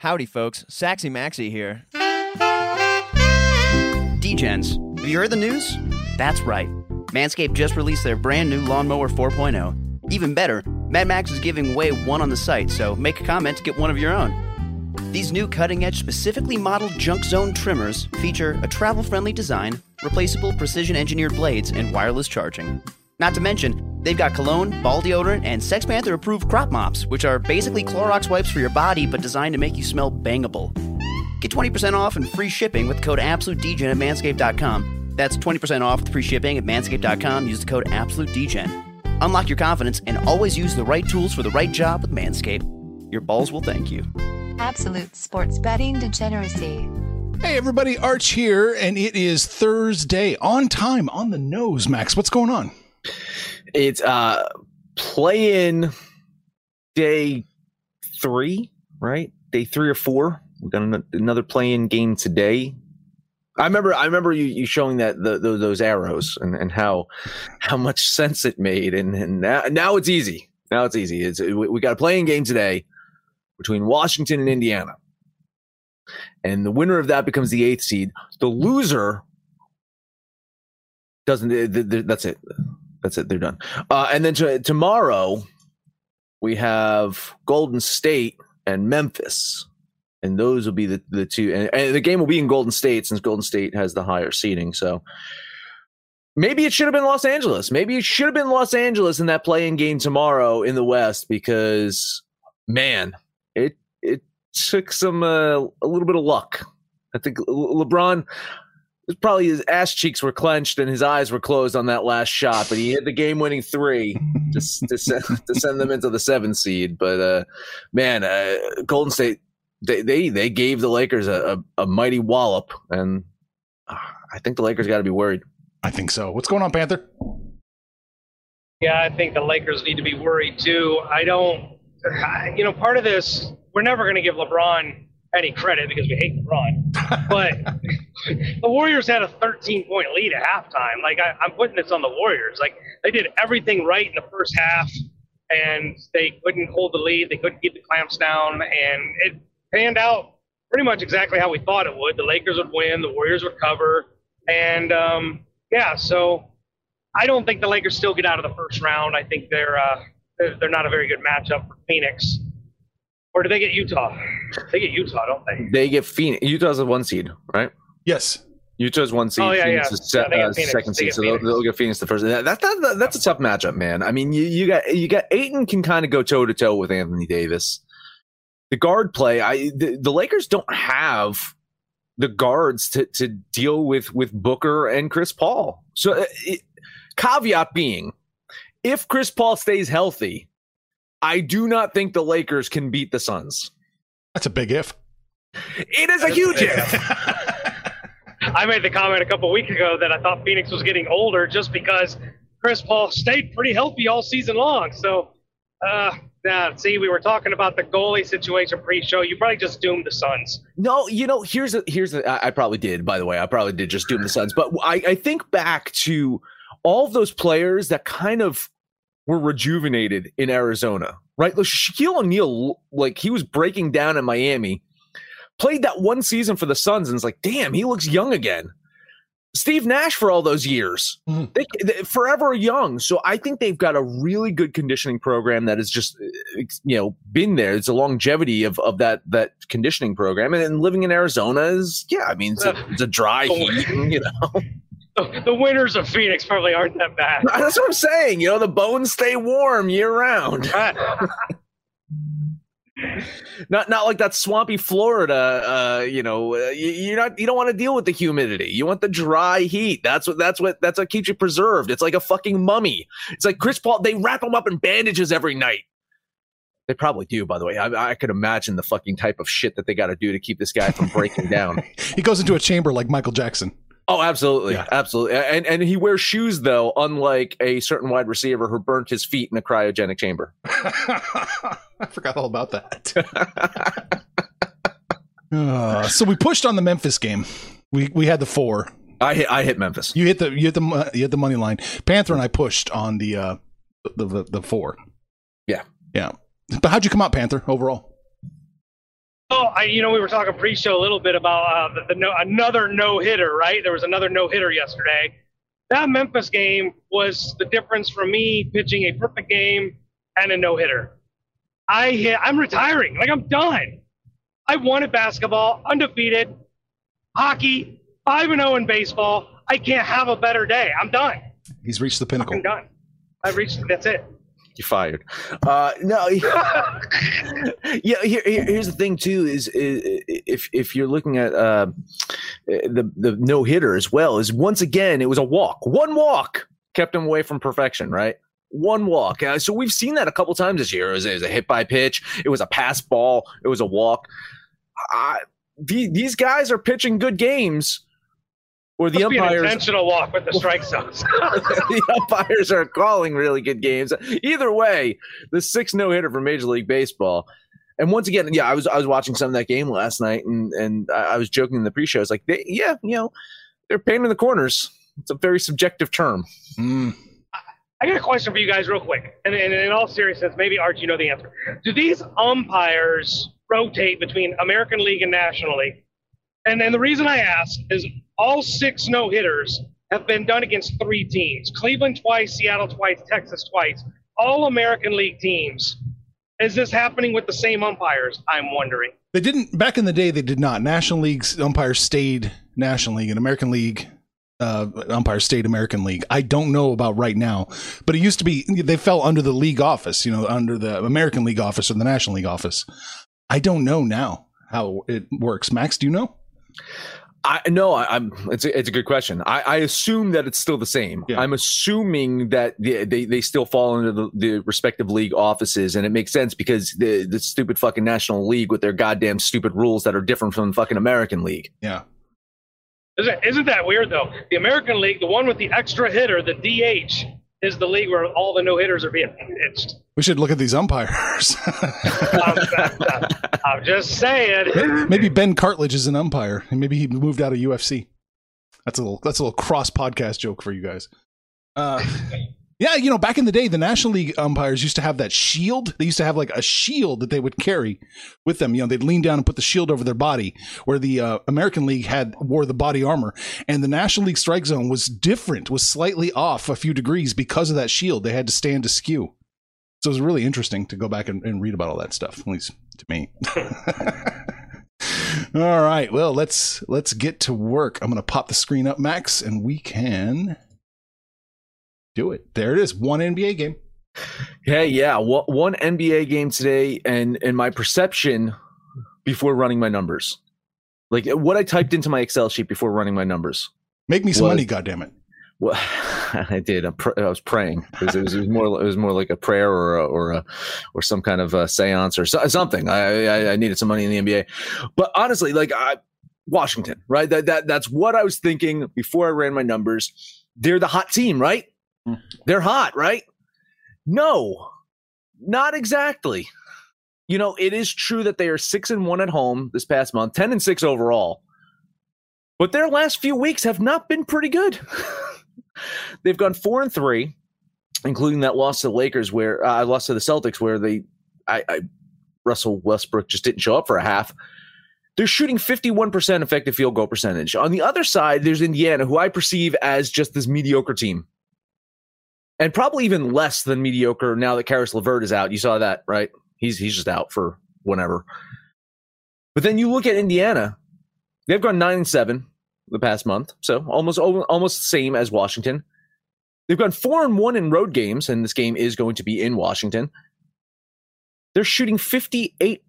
Howdy, folks. Saxy Maxi here. DGens, have you heard the news? That's right. Manscaped just released their brand new Lawnmower 4.0. Even better, Mad Max is giving away one on the site, so make a comment to get one of your own. These new cutting edge, specifically modeled Junk Zone trimmers feature a travel friendly design, replaceable precision engineered blades, and wireless charging. Not to mention, they've got cologne, ball deodorant, and Sex Panther approved crop mops, which are basically Clorox wipes for your body but designed to make you smell bangable. Get 20% off and free shipping with code AbsoluteDegen at manscaped.com. That's 20% off with free shipping at manscaped.com. Use the code AbsoluteDegen. Unlock your confidence and always use the right tools for the right job with Manscaped. Your balls will thank you. Absolute sports betting degeneracy. Hey everybody, Arch here, and it is Thursday on time, on the nose. Max, what's going on? It's uh play in day three, right? Day three or four. We've got an- another play in game today. I remember I remember you, you showing that the, the, those arrows and, and how how much sense it made and, and now, now it's easy. Now it's easy. It's we, we got a playing game today between Washington and Indiana. And the winner of that becomes the eighth seed. The loser doesn't. th- th- th- That's it. That's it. They're done. Uh, and then to, tomorrow we have Golden State and Memphis, and those will be the the two. And, and the game will be in Golden State since Golden State has the higher seeding. So maybe it should have been Los Angeles. Maybe it should have been Los Angeles in that playing game tomorrow in the West because man, it it took some uh, a little bit of luck. I think Le- LeBron probably his ass cheeks were clenched and his eyes were closed on that last shot, but he hit the game winning three to, to, send, to send them into the seven seed. But uh, man, uh, Golden State they, they they gave the Lakers a, a, a mighty wallop, and uh, I think the Lakers got to be worried. I think so. What's going on, Panther? Yeah, I think the Lakers need to be worried too. I don't, I- you know, part of this, we're never going to give LeBron any credit because we hate the LeBron. But the Warriors had a 13 point lead at halftime. Like, I, I'm putting this on the Warriors. Like, they did everything right in the first half, and they couldn't hold the lead. They couldn't keep the clamps down, and it panned out pretty much exactly how we thought it would. The Lakers would win, the Warriors would cover, and um, yeah, so I don't think the Lakers still get out of the first round. I think they're uh, they're, they're not a very good matchup for Phoenix. Or do they get Utah? They get Utah, don't they? They get Phoenix. Utah's a one seed, right? Yes. Utah's one seed. Oh, yeah, Phoenix yeah. is se- Yeah, uh, Phoenix. second seed, get so they'll, they'll get Phoenix the first. That, that, that that's a tough matchup, man. I mean, you, you got you got Ayton can kind of go toe to toe with Anthony Davis. The guard play, I the, the Lakers don't have the guards to to deal with with Booker and Chris Paul. So, uh, it, caveat being, if Chris Paul stays healthy, I do not think the Lakers can beat the Suns. That's a big if. It is a huge if. I made the comment a couple weeks ago that I thought Phoenix was getting older just because Chris Paul stayed pretty healthy all season long. So, uh, yeah, see, we were talking about the goalie situation pre-show. You probably just doomed the Suns. No, you know, here's a, here's a, I I probably did. By the way, I probably did just doom the Suns, but I, I think back to all of those players that kind of were rejuvenated in Arizona, right? Like Shaquille O'Neal, like he was breaking down in Miami, played that one season for the Suns, and it's like, damn, he looks young again. Steve Nash for all those years, Mhm. they, they forever young. So I think they've got a really good conditioning program that has just, you know, been there. It's a longevity of, of that that conditioning program, and, then living in Arizona is, yeah, I mean, it's a, it's a dry heat, you know. The, the winners of Phoenix probably aren't that bad. That's what I'm saying. You know, the bones stay warm year round. Not not like that swampy Florida. Uh, you know, uh, you, you're not. You don't want to deal with the humidity. You want the dry heat. That's what. That's what. That's what keeps you preserved. It's like a fucking mummy. It's like Chris Paul. They wrap him up in bandages every night. They probably do, by the way. I, I could imagine the fucking type of shit that they got to do to keep this guy from breaking down. he goes into a chamber like Michael Jackson. Oh, absolutely, Yeah. absolutely, and and he wears shoes though, unlike a certain wide receiver who burnt his feet in a cryogenic chamber. I forgot all about that. Uh, so we pushed on the Memphis game. We we had the four. I hit, I hit Memphis. You hit the you hit the you hit the money line. Panther and I pushed on the uh the the, the four. Yeah. yeah. But how'd you come out, Panther? Overall, Oh, I, you know, we were talking pre-show a little bit about uh, the, the no, another no-hitter, right? There was another no-hitter yesterday. That Memphis game was the difference for me pitching a perfect game and a no-hitter. I hit, I'm retiring. Like I'm done. I won at basketball, undefeated, hockey, five and zero in baseball. I can't have a better day. I'm done. he's reached the pinnacle. I'm done. I've reached. That's it. You fired. Uh, no. yeah. Here, here- here's the thing too: is, is if if you're looking at uh, the the no hitter as well, is once again it was a walk. One walk kept him away from perfection. Right. One walk. Uh, so we've seen that a couple times this year. It was, it was a hit by pitch. It was a pass ball. It was a walk. The, these guys are pitching good games, or the Must be an umpires intentional walk with the strike zones. the umpires are calling really good games. Either way, the six no hitter for Major League Baseball. And once again, yeah, I was I was watching some of that game last night, and and I I was joking in the pre-show. It's like, they, yeah, you know, they're painting the corners. It's a very subjective term. Mm. I got a question for you guys, real quick. And, and in all seriousness, maybe Art, you know the answer. Do these umpires rotate between American League and National League? And then the reason I ask is all six no hitters have been done against three teams Cleveland twice, Seattle twice, Texas twice. All American League teams. Is this happening with the same umpires? I'm wondering. They didn't back in the day. They did not. National League umpires stayed National League, and American League uh, umpires stayed American League. I don't know about right now, but it used to be they fell under the league office. You know, under the American League office or the National League office. I don't know now how it works. Max, do you know? I no, I, I'm. It's a, it's a good question. I, I assume that it's still the same. Yeah. I'm assuming that they, they they still fall under the, the respective league offices, and it makes sense because the the stupid fucking National League with their goddamn stupid rules that are different from the fucking American League. Yeah. Isn't, isn't that weird, though? The American League, the one with the extra hitter, the DH, is the league where all the no hitters are being pitched. We should look at these umpires. I'm, I'm just saying. maybe Ben Cartledge is an umpire, and maybe he moved out of UFC. That's a little that's a little cross podcast joke for you guys. Uh, yeah, you know, back in the day, the National League umpires used to have that shield. They used to have like a shield that they would carry with them. You know, they'd lean down and put the shield over their body, where the uh, American League had wore the body armor, and the National League strike zone was different, was slightly off a few degrees because of that shield. They had to stand askew. So it was really interesting to go back and, and read about all that stuff, at least to me. all right, well let's let's get to work. I'm gonna pop the screen up, Max, and we can do it. There it is, one NBA game. Hey, yeah, wha- one NBA game today, and and my perception before running my numbers, like what I typed into my Excel sheet before running my numbers. Make me some Was- money, goddammit. Well, I did. I, pr- I was praying. It was, it was, it was more. It was more like a prayer or a, or a, or some kind of a seance or so, something. I, I I needed some money in the NBA, but honestly, like I, Washington, right? That that that's what I was thinking before I ran my numbers. They're the hot team, right? They're hot, right? No, not exactly. You know, it is true that they are six and one at home this past month, ten and six overall. But their last few weeks have not been pretty good. They've gone four and three, including that loss to the Lakers, where uh, I lost to the Celtics, where they, I, I, Russell Westbrook just didn't show up for a half. They're shooting 51% effective field goal percentage. On the other side, there's Indiana, who I perceive as just this mediocre team. And probably even less than mediocre now that Caris LeVert is out. You saw that, right? He's he's just out for whenever. But then you look at Indiana, they've gone nine and seven the past month, so almost almost the same as Washington. They've gone four and one in road games, and this game is going to be in Washington. They're shooting 58%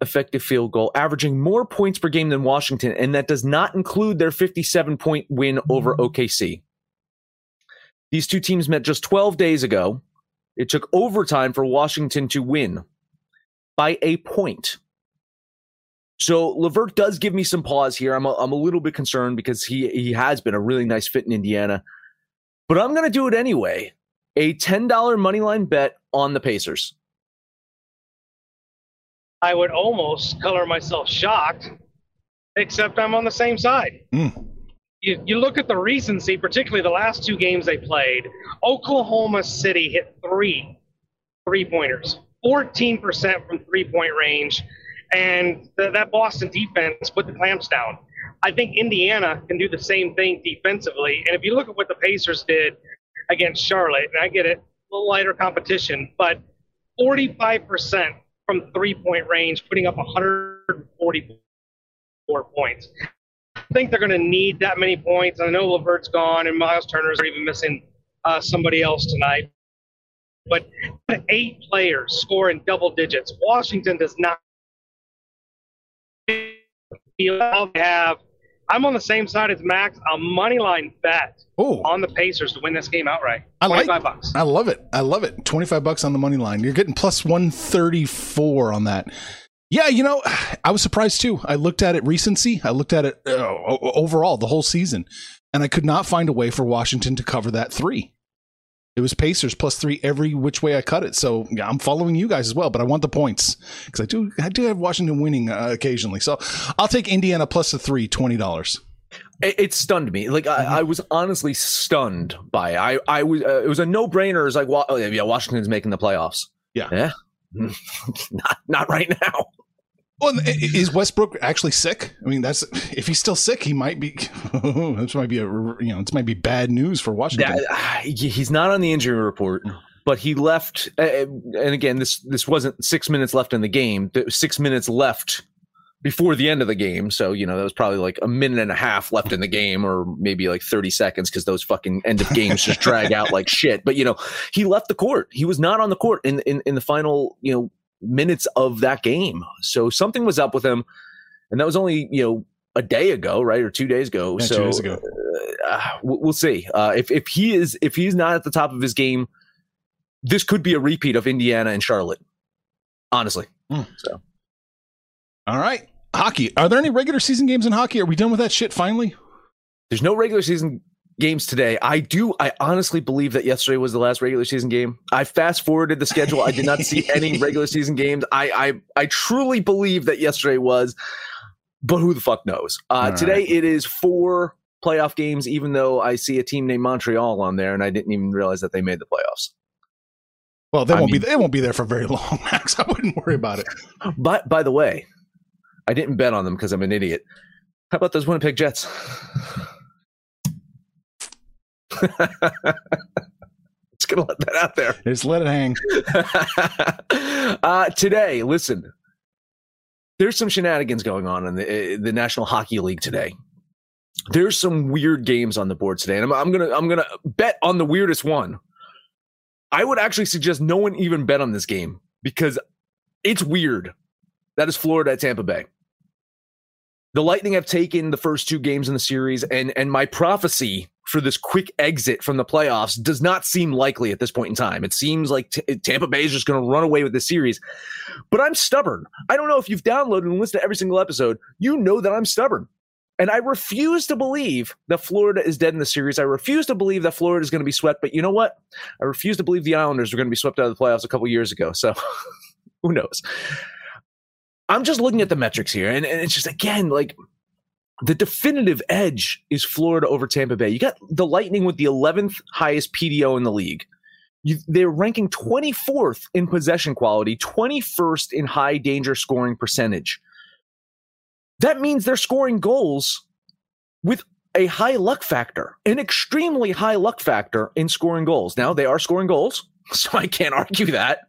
effective field goal, averaging more points per game than Washington, and that does not include their 57 point win over OKC. These two teams met just 12 days ago. It took overtime for Washington to win. by a point. So Levert does give me some pause here. I'm a, I'm a little bit concerned because he he has been a really nice fit in Indiana, but I'm going to do it anyway. A ten dollar money line bet on the Pacers. I would almost color myself shocked, except I'm on the same side. Mm. You, you look at the recency, particularly the last two games they played. Oklahoma City hit three three pointers, 14% from three point range, and th- that Boston defense put the clamps down. I think Indiana can do the same thing defensively. And if you look at what the Pacers did against Charlotte, and I get it, a little lighter competition, but 45% from three point range, putting up 144 points. Think they're going to need that many points. I know Levert's gone and Miles Turner's even missing uh, somebody else tonight. But eight players score in double digits. Washington does not have. I'm on the same side as Max. A money line bet Oh, on the Pacers to win this game outright. I like- 25 bucks. I love it. I love it. 25 bucks on the money line. You're getting plus 134 on that. Yeah, you know, I was surprised too. I looked at it recency. I looked at it uh, overall the whole season, and I could not find a way for Washington to cover that three. It was Pacers plus three every which way I cut it. So yeah, I'm following you guys as well, but I want the points because I do I do have Washington winning uh, occasionally. So I'll take Indiana plus the three, twenty dollars. It, it stunned me. Like I, I was honestly stunned by it. I, I was. Uh, it was a no brainer. It's like, wa- oh, yeah, Washington's making the playoffs. Yeah. yeah. not not right now. Well, is Westbrook actually sick? I mean, that's if he's still sick, he might be. this might be a you know, this might be bad news for Washington. That, uh, he's not on the injury report, but he left. Uh, and again, this this wasn't six minutes left in the game. Six minutes left before the end of the game. So you know that was probably like a minute and a half left in the game, or maybe like thirty seconds because those fucking end of games just drag out like shit. But you know, he left the court. He was not on the court in in, in the final you know minutes of that game. So something was up with him, and that was only you know a day ago, right, or two days ago. Yeah, two so days ago. uh, we'll we'll see. Uh, if if he is if he's not at the top of his game, this could be a repeat of Indiana and Charlotte. Honestly, so All right, hockey. Are there any regular season games in hockey? Are we done with that shit finally? there's no regular season games today. I do. I honestly believe that yesterday was the last regular season game. I fast forwarded the schedule. I did not see any regular season games. I I I truly believe that yesterday was, but who the fuck knows? Uh, All today right. it is four playoff games. Even though I see a team named Montreal on there, and I didn't even realize that they made the playoffs. Well, they I won't mean- be. They won't be there for very long, Max. I wouldn't worry about it. But by the way, I didn't bet on them because I'm an idiot. How about those Winnipeg Jets? Just gonna let that out there. Just let it hang. uh, today, listen, there's some shenanigans going on in the the National Hockey League today. There's some weird games on the board today, and I'm, I'm gonna I'm gonna bet on the weirdest one. I would actually suggest no one even bet on this game because it's weird. That is Florida at Tampa Bay. The Lightning have taken the first two games in the series, and and my prophecy for this quick exit from the playoffs does not seem likely at this point in time. It seems like t- Tampa Bay is just going to run away with this series. But I'm stubborn. I don't know if you've downloaded and listened to every single episode. You know that I'm stubborn. And I refuse to believe that Florida is dead in the series. I refuse to believe that Florida is going to be swept. But you know what? I refuse to believe the Islanders are going to be swept out of the playoffs a couple years ago. So who knows? I'm just looking at the metrics here, and, and it's just again like the definitive edge is Florida over Tampa Bay. You got the Lightning with the 11th highest PDO in the league. You, they're ranking 24th in possession quality, 21st in high danger scoring percentage. That means they're scoring goals with a high luck factor, an extremely high luck factor in scoring goals. Now, they are scoring goals, so I can't argue that.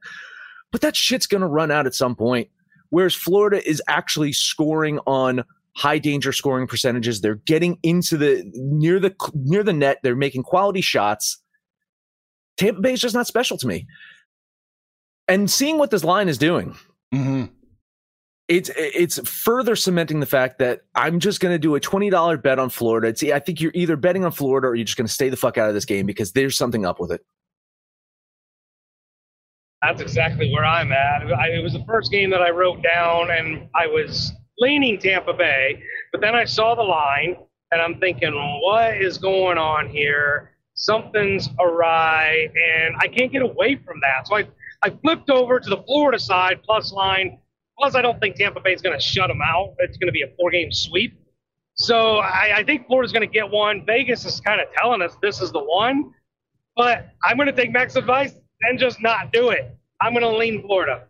But that shit's going to run out at some point. Whereas Florida is actually scoring on high danger scoring percentages. They're getting into the near the near the net. They're making quality shots. Tampa Bay is just not special to me. And seeing what this line is doing, hmm it's it's further cementing the fact that I'm just going to do a twenty dollar bet on Florida. It's, I think you're either betting on Florida or you're just going to stay the fuck out of this game because there's something up with it. That's exactly where I'm at. I, it was the first game that I wrote down, and I was leaning Tampa Bay, but then I saw the line, and I'm thinking, what is going on here? Something's awry, and I can't get away from that. So I, I flipped over to the Florida side plus line. Plus, I don't think Tampa Bay is going to shut them out. It's going to be a four game sweep. So I, I think Florida's going to get one. Vegas is kind of telling us this is the one, but I'm going to take Max's advice and just not do it. I'm going to lean Florida.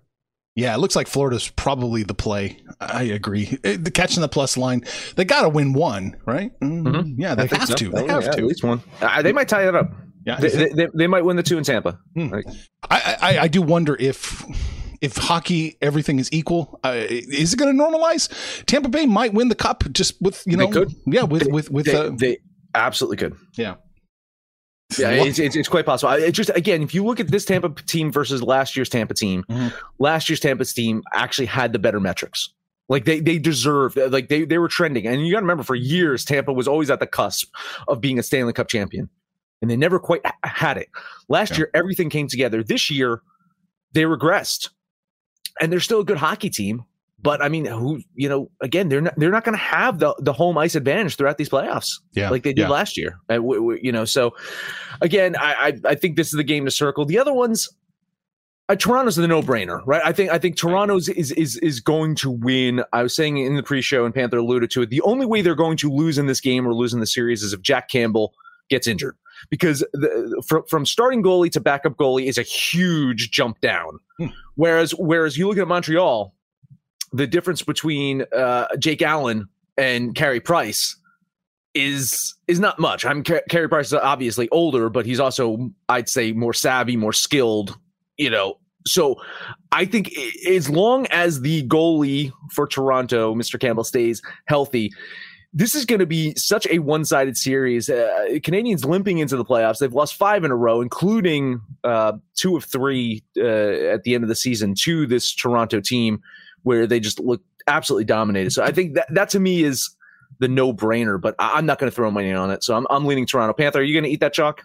Yeah, it looks like Florida's probably the play. I agree. Eh, The catching the plus line, they got to win one, right? Mm, Yeah, they I think have so. to. They Oh, have yeah, to. At least one. Uh, they might tie it up. Yeah, They, they, they, they might win the two in Tampa. Hmm. Like, I, I, I do wonder if if hockey everything is equal, uh, is it going to normalize? Tampa Bay might win the cup just with you They know, could. yeah, with with with they, uh, they absolutely could. yeah. Yeah, it's, it's, it's quite possible. I- It's just again, if you look at this Tampa team versus last year's Tampa team, Mhm. last year's Tampa team actually had the better metrics. Like they they deserved, like they they were trending, and you got to remember, for years Tampa was always at the cusp of being a Stanley Cup champion, and they never quite ha- had it. Last Yeah. year, everything came together. This year, they regressed, and they're still a good hockey team. But I mean, who you know? Again, they're not they're not going to have the the home ice advantage throughout these playoffs Yeah, like they did yeah. last year. W- w- you know, so again, I, I I think this is the game to circle. The other ones, uh, Toronto's the no brainer, right? I think I think Toronto's is is is going to win. I was saying in the pre-show, and Panther alluded to it. The only way they're going to lose in this game or lose in the series is if Jack Campbell gets injured, because the, from from starting goalie to backup goalie is a huge jump down. Hmm. Whereas whereas you look at Montreal, the difference between uh, Jake Allen and Carey Price is is not much. I'm Car- Carey Price is obviously older, but he's also I'd say more savvy, more skilled. You know, so I think as long as the goalie for Toronto, Mr. Campbell, stays healthy. This is going to be such a one-sided series. Uh, Canadiens limping into the playoffs. They've lost five in a row, including uh, two of three uh, at the end of the season to this Toronto team, where they just look absolutely dominated. So I think that that to me is the no brainer, but I- I'm not going to throw money on it. So I'm, I'm leaning Toronto. Panther, are you going to eat that chalk?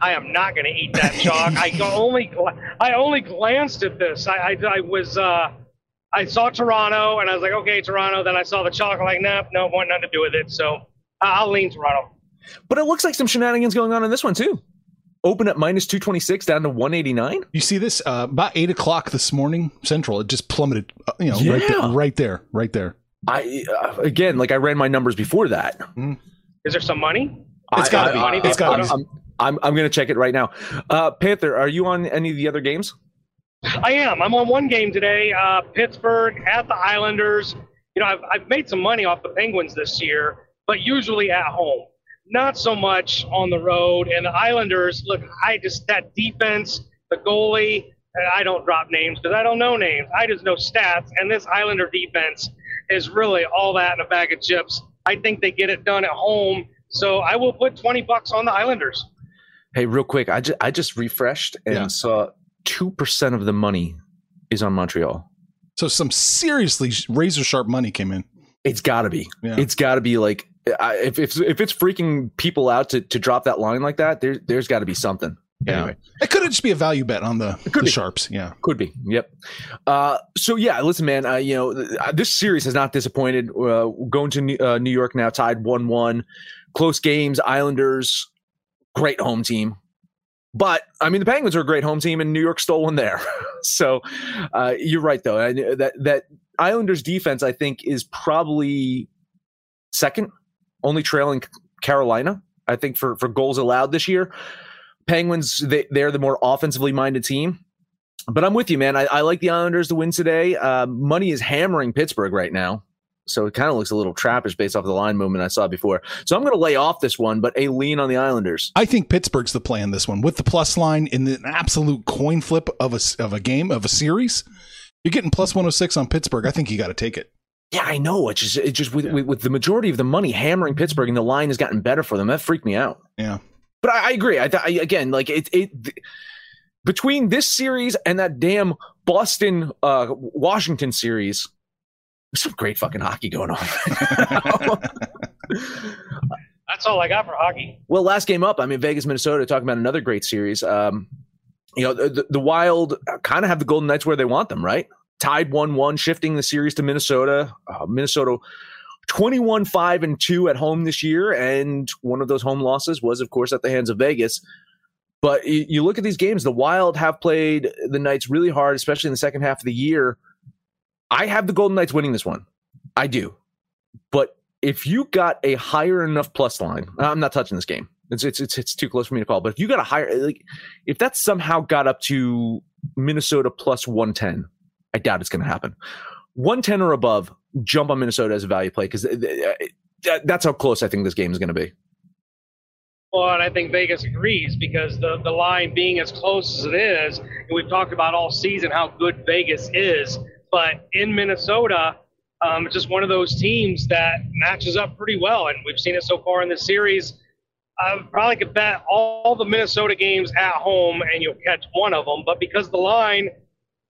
I am not going to eat that chalk. I only I only glanced at this. I I, I was uh, I saw Toronto and I was like, okay, Toronto. Then I saw the chalk. I'm like, nope, no, want nothing to do with it. So I'll lean Toronto. But it looks like some shenanigans going on in this one too. Open at minus 226 down to 189. You see this uh, about eight o'clock this morning central. It just plummeted. Uh, you know, right there, right there, right there. I uh, again, like I ran my numbers before that. Is there some money? It's gotta I- be. Money It's they gotta put be. up? I'm, I'm, I'm going to check it right now. Uh, Panther, are you on any of the other games? I am. I'm on one game today. Uh, Pittsburgh at the Islanders. You know, I've, I've made some money off the Penguins this year, but usually at home. Not so much on the road. And the Islanders, look, I just, that defense, the goalie, I don't drop names because I don't know names. I just know stats. And this Islander defense is really all that in a bag of chips. I think they get it done at home. So I will put 20 bucks on the Islanders. Hey, real quick, I just I just refreshed and Yeah. saw two percent of the money is on Montreal. So some seriously razor sharp money came in. It's got to be. Yeah. It's got to be like I, if if if it's freaking people out to to drop that line like that, there there's got to be something. Yeah. Anyway. It could just be a value bet on the, could the sharps. Yeah. Could be. Yep. Uh, so yeah, listen, man. Uh, you know, th- uh, this series has not disappointed. Uh, going to New, uh, New York now, tied one-one, close games. Islanders, great home team. But I mean, the Penguins are a great home team, and New York stole one there. so uh, you're right, though. I, that that Islanders defense, I think, is probably second, only trailing Carolina. I think for for goals allowed this year. Penguins, they, they're the more offensively minded team. But I'm with you, man. I, I like the Islanders to win today. Uh, money is hammering Pittsburgh right now. So it kind of looks a little trappish based off the line movement I saw before. So I'm going to lay off this one, but a lean on the Islanders. I think Pittsburgh's the play in this one with the plus line in the absolute coin flip of a of a game of a series. You're getting plus 106 on Pittsburgh. I think you got to take it. Yeah, I know. It's just, it's just with, with, with the majority of the money hammering Pittsburgh and the line has gotten better for them. That freaked me out. Yeah. But I, I agree. I, th- I again, like it, it th- between this series and that damn Boston uh, Washington series, there's some great fucking hockey going on. That's all I got for hockey. Well, last game up, I mean, Vegas, Minnesota, talking about another great series. Um, you know, the, the Wild kind of have the Golden Knights where they want them, right? Tied 1 1, shifting the series to Minnesota. Uh, Minnesota 21 5 and 2 at home this year. And one of those home losses was, of course, at the hands of Vegas. But you, look at these games, the Wild have played the Knights really hard, especially in the second half of the year. I have the Golden Knights winning this one. I do. But if you got a higher enough plus line, I'm not touching this game. It's it's it's, it's too close for me to call. But if you got a higher, like, if that somehow got up to Minnesota plus 110, I doubt it's going to happen. 110 or above, jump on Minnesota as a value play because that's how close I think this game is going to be. Well, and I think Vegas agrees because the, the line being as close as it is, and we've talked about all season how good Vegas is, but in Minnesota, um, it's just one of those teams that matches up pretty well, and we've seen it so far in this series. I probably could bet all the Minnesota games at home, and you'll catch one of them. But because the line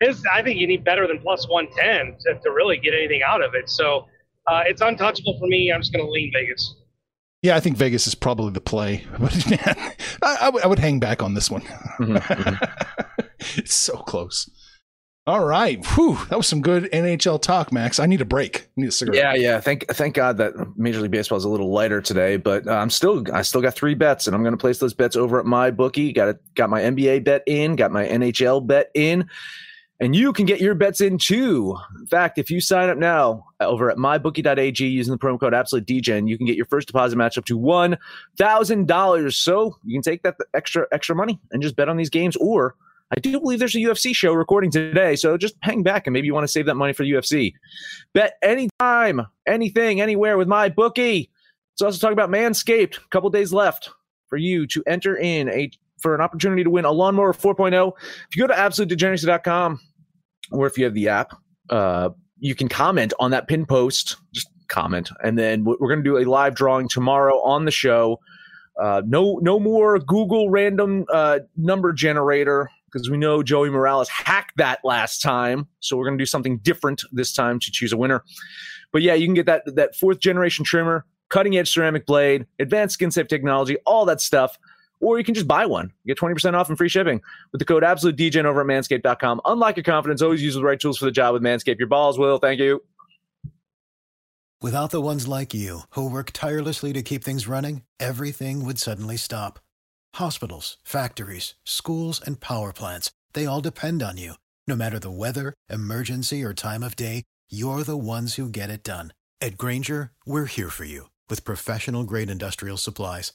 is, I think you need better than plus 110 to, to really get anything out of it. So uh, it's untouchable for me. I'm just going to lean Vegas. Yeah, I think Vegas is probably the play, but man, I, I, w- I would hang back on this one. Mm-hmm, mm-hmm. it's so close. All right, Whew, that was some good NHL talk, Max. I need a break. I need a cigarette. Yeah, yeah. Thank thank God that Major League Baseball is a little lighter today, but uh, I'm still I still got three bets, and I'm going to place those bets over at my bookie. Got it. Got my NBA bet in. Got my NHL bet in. And you can get your bets in too. In fact, if you sign up now over at mybookie.ag using the promo code AbsoluteDGen, you can get your first deposit match up to $1,000. So you can take that extra extra money and just bet on these games or I do believe there's a UFC show recording today, so just hang back and maybe you want to save that money for the UFC. Bet anytime, anything, anywhere with my bookie. Let's also talk about Manscaped. A couple days left for you to enter in a for an opportunity to win a lawnmower 4.0. If you go to absolutedegeneracy.com or if you have the app, uh, you can comment on that pin post. Just comment, and then we're going to do a live drawing tomorrow on the show. Uh, no, no more Google random uh, number generator because we know Joey Morales hacked that last time. So we're going to do something different this time to choose a winner. But yeah, you can get that that fourth generation trimmer, cutting edge ceramic blade, advanced skin safe technology, all that stuff. Or you can just buy one. You get 20% off and free shipping with the code AbsoluteDGen over at manscaped.com. Unlock your confidence. Always use the right tools for the job with Manscaped. Your balls will. Thank you. Without the ones like you who work tirelessly to keep things running, everything would suddenly stop Hospitals, factories, schools, and power plants, they all depend on you. No matter the weather, emergency, or time of day, you're the ones who get it done. At Grainger, we're here for you with professional grade industrial supplies.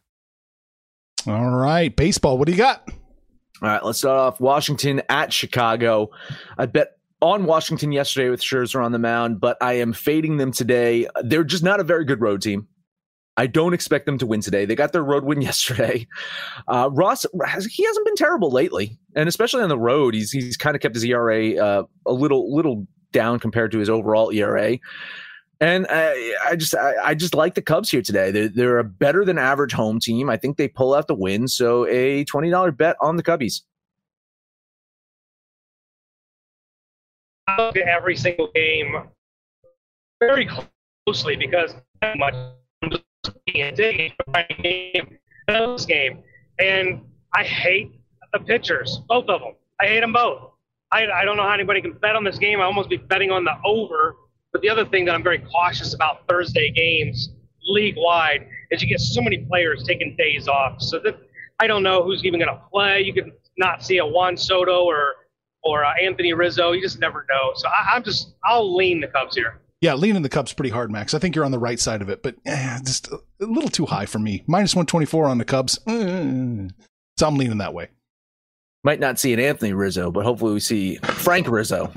All right, baseball, what do you got? All right, let's start off Washington at Chicago. I bet on Washington yesterday with Scherzer on the mound, but I am fading them today. They're just not a very good road team. I don't expect them to win today. They got their road win yesterday. Uh, Ross, he hasn't been terrible lately, and especially on the road, he's he's kind of kept his ERA uh, a little little down compared to his overall ERA. And I, I just I, I, just like the Cubs here today. They're, they're a better than average home team. I think they pull out the win. So a twenty dollar bet on the Cubbies. Look at every single game very closely because much this game, and I hate the pitchers, both of them. I hate them both. I, I don't know how anybody can bet on this game. I almost be betting on the over. But the other thing that I'm very cautious about Thursday games league wide is you get so many players taking days off. So that I don't know who's even going to play. You could not see a Juan Soto or or uh, Anthony Rizzo. You just never know. So I, I'm just I'll lean the Cubs here. Yeah, leaning the Cubs pretty hard, Max. I think you're on the right side of it, but eh, just a little too high for me. Minus 124 on the Cubs. Eh, so I'm leaning that way. Might not see an Anthony Rizzo, but hopefully we see Frank Rizzo.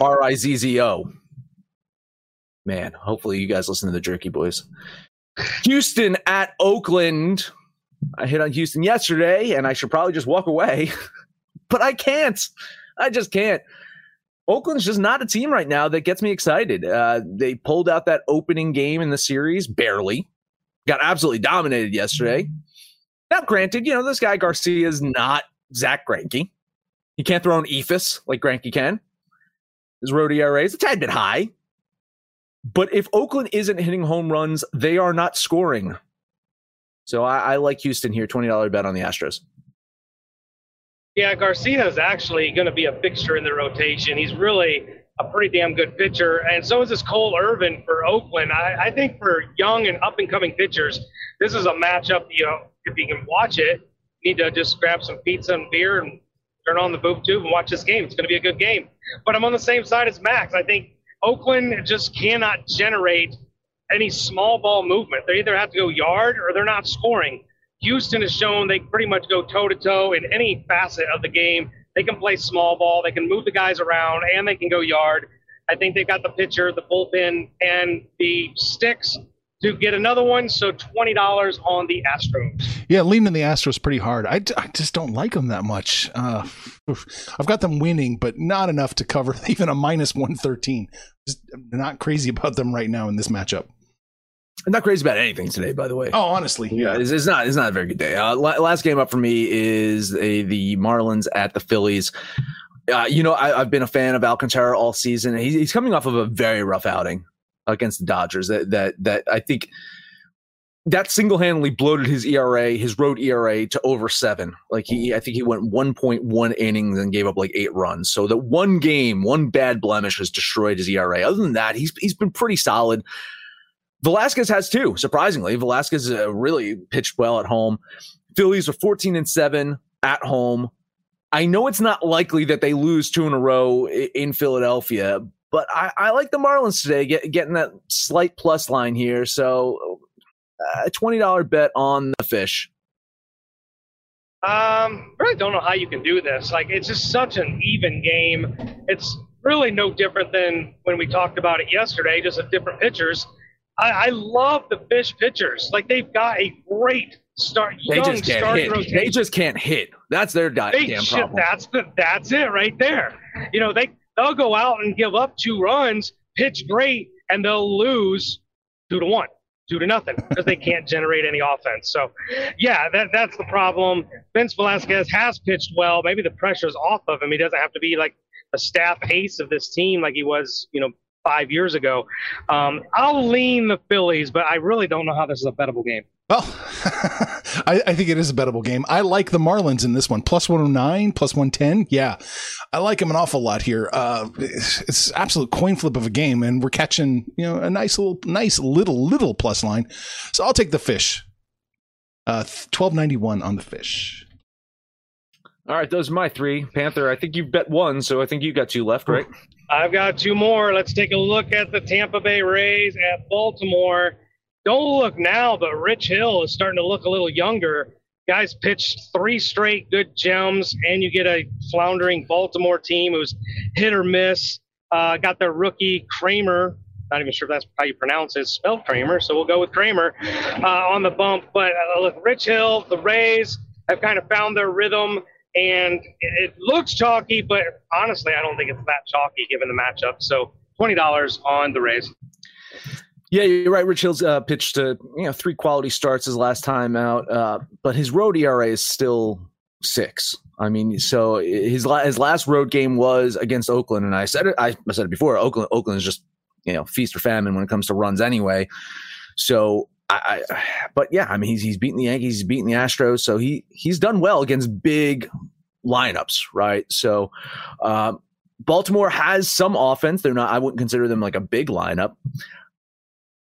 R I Z Z O. Man, hopefully you guys listen to the Jerky Boys. Houston at Oakland. I hit on Houston yesterday, and I should probably just walk away, but I can't. I just can't. Oakland's just not a team right now that gets me excited. Uh, they pulled out that opening game in the series barely, got absolutely dominated yesterday. Now, granted, you know this guy Garcia is not Zack Greinke. He can't throw an eephus like Greinke can. His road ERA is a tad bit high, but if Oakland isn't hitting home runs, they are not scoring. So I, I like Houston here. Twenty dollar bet on the Astros. Yeah, Garcia is actually going to be a fixture in the rotation. He's really a pretty damn good pitcher, and so is this Cole Irvin for Oakland. I, I think for young and up and coming pitchers, this is a matchup. You know, if you can watch it, you need to just grab some pizza and beer and turn on the boob tube and watch this game. It's going to be a good game. But I'm on the same side as Max. I think Oakland just cannot generate any small ball movement. They either have to go yard or they're not scoring. Houston has shown they pretty much go toe to toe in any facet of the game. They can play small ball, they can move the guys around, and they can go yard. I think they've got the pitcher, the bullpen, and the sticks to get another one. So twenty dollars on the Astros. Yeah, leaning the Astros pretty hard. I, I just don't like them that much. Uh, I've got them winning, but not enough to cover even a minus one thirteen. Just not crazy about them right now in this matchup. I'm not crazy about anything today, by the way. Oh, honestly, yeah, it's, it's not. It's not a very good day. Uh, last game up for me is a, the Marlins at the Phillies. Uh, you know, I, have been a fan of Alcantara all season. He's, he's coming off of a very rough outing against the Dodgers. That that that I think that single handedly bloated his ERA, his road ERA to over seven. Like he, I think he went 1.1 innings and gave up like eight runs. So that one game, one bad blemish has destroyed his ERA. Other than that, he's he's been pretty solid. Velasquez has two, surprisingly. Velasquez uh, really pitched well at home. Phillies are 14 and 7 at home. I know it's not likely that they lose two in a row in Philadelphia, but I, I like the Marlins today, get, getting that slight plus line here. So a $20 bet on the fish. Um, really don't know how you can do this. Like, it's just such an even game. It's really no different than when we talked about it yesterday, just at different pitchers. I, I love the fish pitchers. Like they've got a great start. They just can't hit. Rotation. They just can't hit. That's their goddamn problem. That's the that's it right there. You know they they'll go out and give up two runs, pitch great, and they'll lose two to one, two to nothing because they can't generate any offense. So, yeah, that that's the problem. Vince Velasquez has pitched well. Maybe the pressure's off of him. He doesn't have to be like a staff ace of this team like he was, you know, five years ago. Um, I'll lean the Phillies, but I really don't know how this is a bettable game. Well, I, I, think it is a bettable game. I like the Marlins in this one. Plus 109, plus 110. Yeah. I like them an awful lot here. Uh, it's, it's absolute coin flip of a game, and we're catching, you know, a nice little, nice little, little plus line. So I'll take the fish. Uh, 1291 on the fish. All right, those are my three. Panther, I think you've bet one, so I think you got two left, right? I've got two more. Let's take a look at the Tampa Bay Rays at Baltimore. Don't look now, but Rich Hill is starting to look a little younger. Guys pitched three straight good gems, and you get a floundering Baltimore team who's hit or miss. Uh, got their rookie Kramer. Not even sure if that's how you pronounce it. Spelled Kramer, so we'll go with Kramer uh, on the bump. But uh, look, Rich Hill, the Rays have kind of found their rhythm and it looks chalky, but honestly, I don't think it's that chalky given the matchup. So twenty dollars on the Rays. Yeah, you're right. Rich Hill's uh, pitched uh, you know three quality starts his last time out, uh, but his road ERA is still six. I mean, so his la- his last road game was against Oakland, and I said it. I, said it before. Oakland Oakland is just you know feast or famine when it comes to runs anyway. So I, I, but yeah, I mean, he's he's beaten the Yankees, he's beaten the Astros, so he he's done well against big lineups, right? So, um, Baltimore has some offense. They're not. I wouldn't consider them like a big lineup.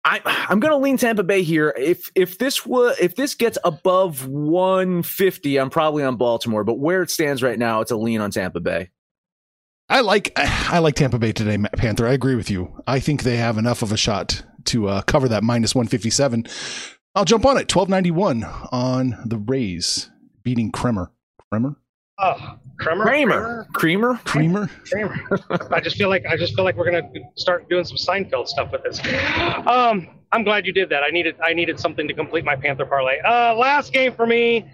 I, I'm going to lean Tampa Bay here. If if this was if this gets above 150, I'm probably on Baltimore. But where it stands right now, it's a lean on Tampa Bay. I like I like Tampa Bay today, Panther. I agree with you. I think they have enough of a shot to uh, cover that minus 157. I'll jump on it. 1291 on the Rays beating Kremer. Kremer? Oh, Kremer, Kramer, Creamer, Creamer. Kramer. I just feel like I just feel like we're gonna start doing some Seinfeld stuff with this. Um, I'm glad you did that. I needed I needed something to complete my Panther parlay. Uh, last game for me,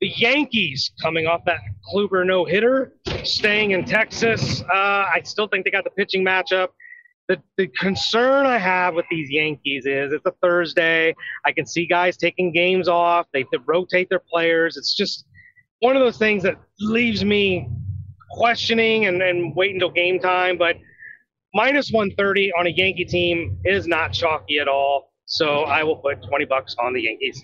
the Yankees coming off that Kluber no hitter, staying in Texas. Uh, I still think they got the pitching matchup. The, the concern I have with these Yankees is it's a Thursday. I can see guys taking games off. They, they rotate their players. It's just one of those things that leaves me questioning and, and wait until game time. But minus 130 on a Yankee team is not chalky at all. So I will put 20 bucks on the Yankees.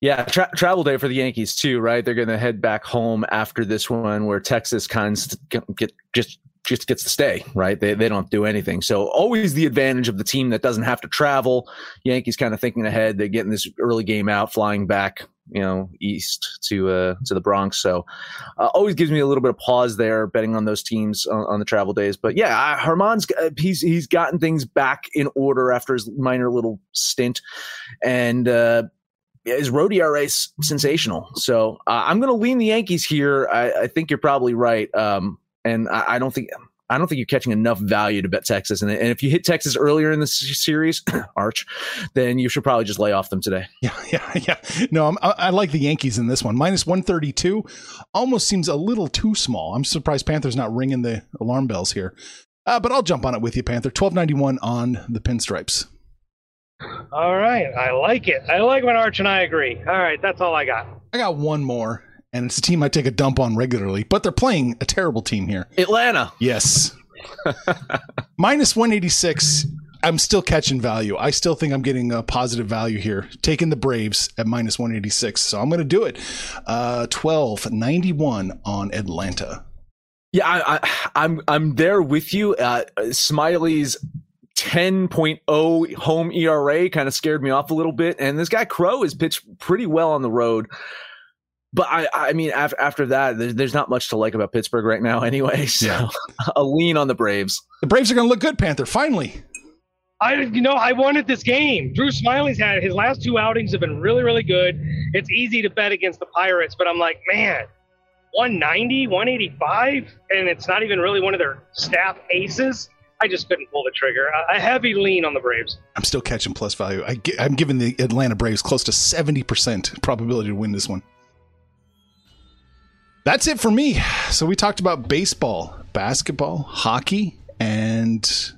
Yeah, tra- travel day for the Yankees too, right? They're going to head back home after this one, where Texas kind of get just just gets to stay, right? They they don't do anything. So always the advantage of the team that doesn't have to travel. Yankees kind of thinking ahead. They're getting this early game out, flying back, you know, east to uh to the Bronx. So uh, always gives me a little bit of pause there betting on those teams on, on the travel days. But yeah, Germán's uh, he's he's gotten things back in order after his minor little stint, and. uh his road ERA sensational. So uh, I'm going to lean the Yankees here. I, I, think you're probably right. Um, and I, I, don't think I don't think you're catching enough value to bet Texas. And, and if you hit Texas earlier in the series, Arch, then you should probably just lay off them today. Yeah, yeah, yeah. No, I'm, I like the Yankees in this one. Minus 132 almost seems a little too small. I'm surprised Panthers not ringing the alarm bells here. Uh, but I'll jump on it with you, Panther. 1291 on the pinstripes. All right. I like it. I like when Arch and I agree. All right. That's all I got. I got one more and it's a team I take a dump on regularly, but they're playing a terrible team here. Atlanta. Yes. Minus 186. I'm still catching value. I still think I'm getting a positive value here. Taking the Braves at minus 186. So I'm going to do it. Uh, 1291 on Atlanta. Yeah, I, I, I'm I'm there with you. Uh, Smyly's 10.0 home ERA kind of scared me off a little bit. And this guy Crowe has pitched pretty well on the road but I, I mean, after, after that, there's, there's not much to like about Pittsburgh right now, anyway. So yeah. a lean on the Braves. The Braves are going to look good, Panther. Finally. I, you know, I wanted this game. Drew Smyly's had his last two outings have been really, really good. It's easy to bet against the Pirates, but I'm like, man, 190, 185, and it's not even really one of their staff aces. I just couldn't pull the trigger. A heavy lean on the Braves. I'm still catching plus value. I, am giving the Atlanta Braves close to 70% probability to win this one. That's it for me. So we talked about baseball, basketball, hockey, and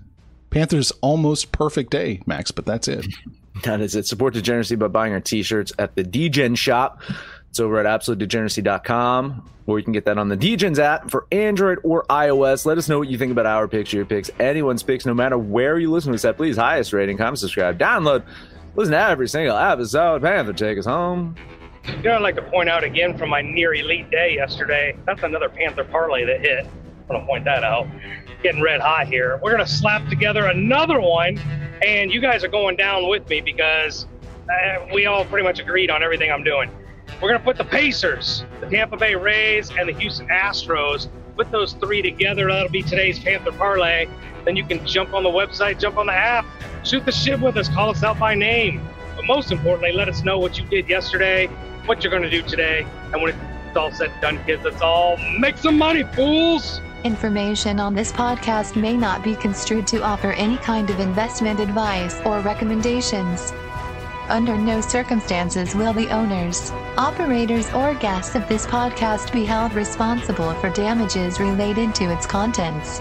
Panthers' almost perfect day, Max, but that's it. That is it. Support Degeneracy by buying our t shirts at the DGen shop. It's over at absolutedegeneracy.com, or you can get that on the DGens app for Android or iOS. Let us know what you think about our picks, your picks, anyone's picks, no matter where you listen to us at. Please, highest rating, comment, subscribe, download, listen to every single episode. Panther, take us home. You know, I'd like to point out again from my near elite day yesterday. That's another Panther parlay that hit. I want to point that out. Getting red hot here. We're going to slap together another one, and you guys are going down with me because uh, we all pretty much agreed on everything I'm doing. We're going to put the Pacers, the Tampa Bay Rays, and the Houston Astros. Put those three together. That'll be today's Panther parlay. Then you can jump on the website, jump on the app, shoot the shit with us, call us out by name. But most importantly, let us know what you did yesterday what you're going to do today. And when it's all said and done, kids, let's all make some money, fools! Information on this podcast may not be construed to offer any kind of investment advice or recommendations. Under no circumstances will the owners, operators, or guests of this podcast be held responsible for damages related to its contents.